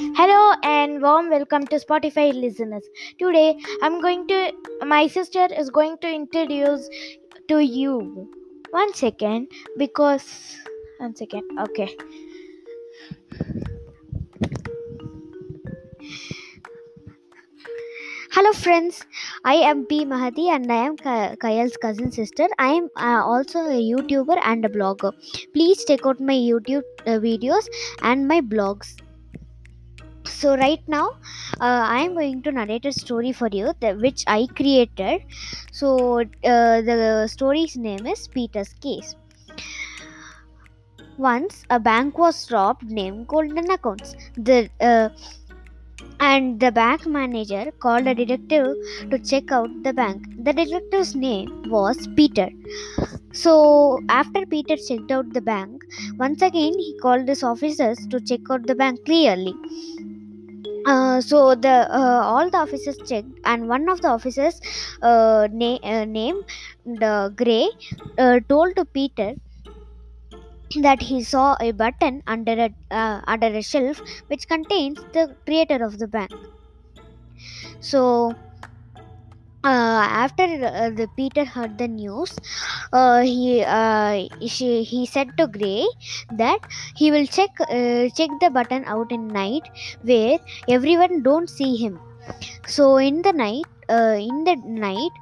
Hello and warm welcome to Spotify listeners. Today I'm going to my sister is going to introduce to you. One second because one second. Okay. Hello friends, I am P Mahati and I am Kayal's cousin sister. I am uh, also a YouTuber and a blogger. Please check out my YouTube uh, videos and my blogs so right now uh, i am going to narrate a story for you that, which i created. So uh, the story's name is peter's case. Once a bank was robbed named golden accounts. The uh, and the bank manager called a detective to check out the bank. The detective's name was peter. So after peter checked out the bank once again he called his officers to check out the bank clearly uh, so the uh, all the officers checked and one of the officers uh, na- uh, named the gray uh, told to peter that he saw a button under a under a shelf which contains the creator of the bank. So uh, after uh, the peter heard the news uh, he uh, she, he said to gray that he will check uh, check the button out in night where everyone don't see him. So in the night uh, in the night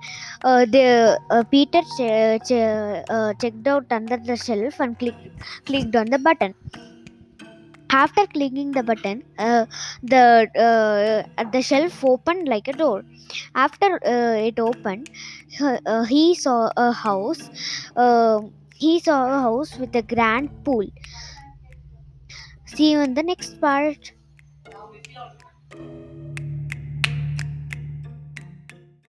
the peter che- uh, checked out under the shelf and clicked clicked on the button after clicking the button uh, the uh, the shelf opened like a door. After uh, it opened uh, uh, he saw a house uh, he saw a house with a grand pool. See you in the next part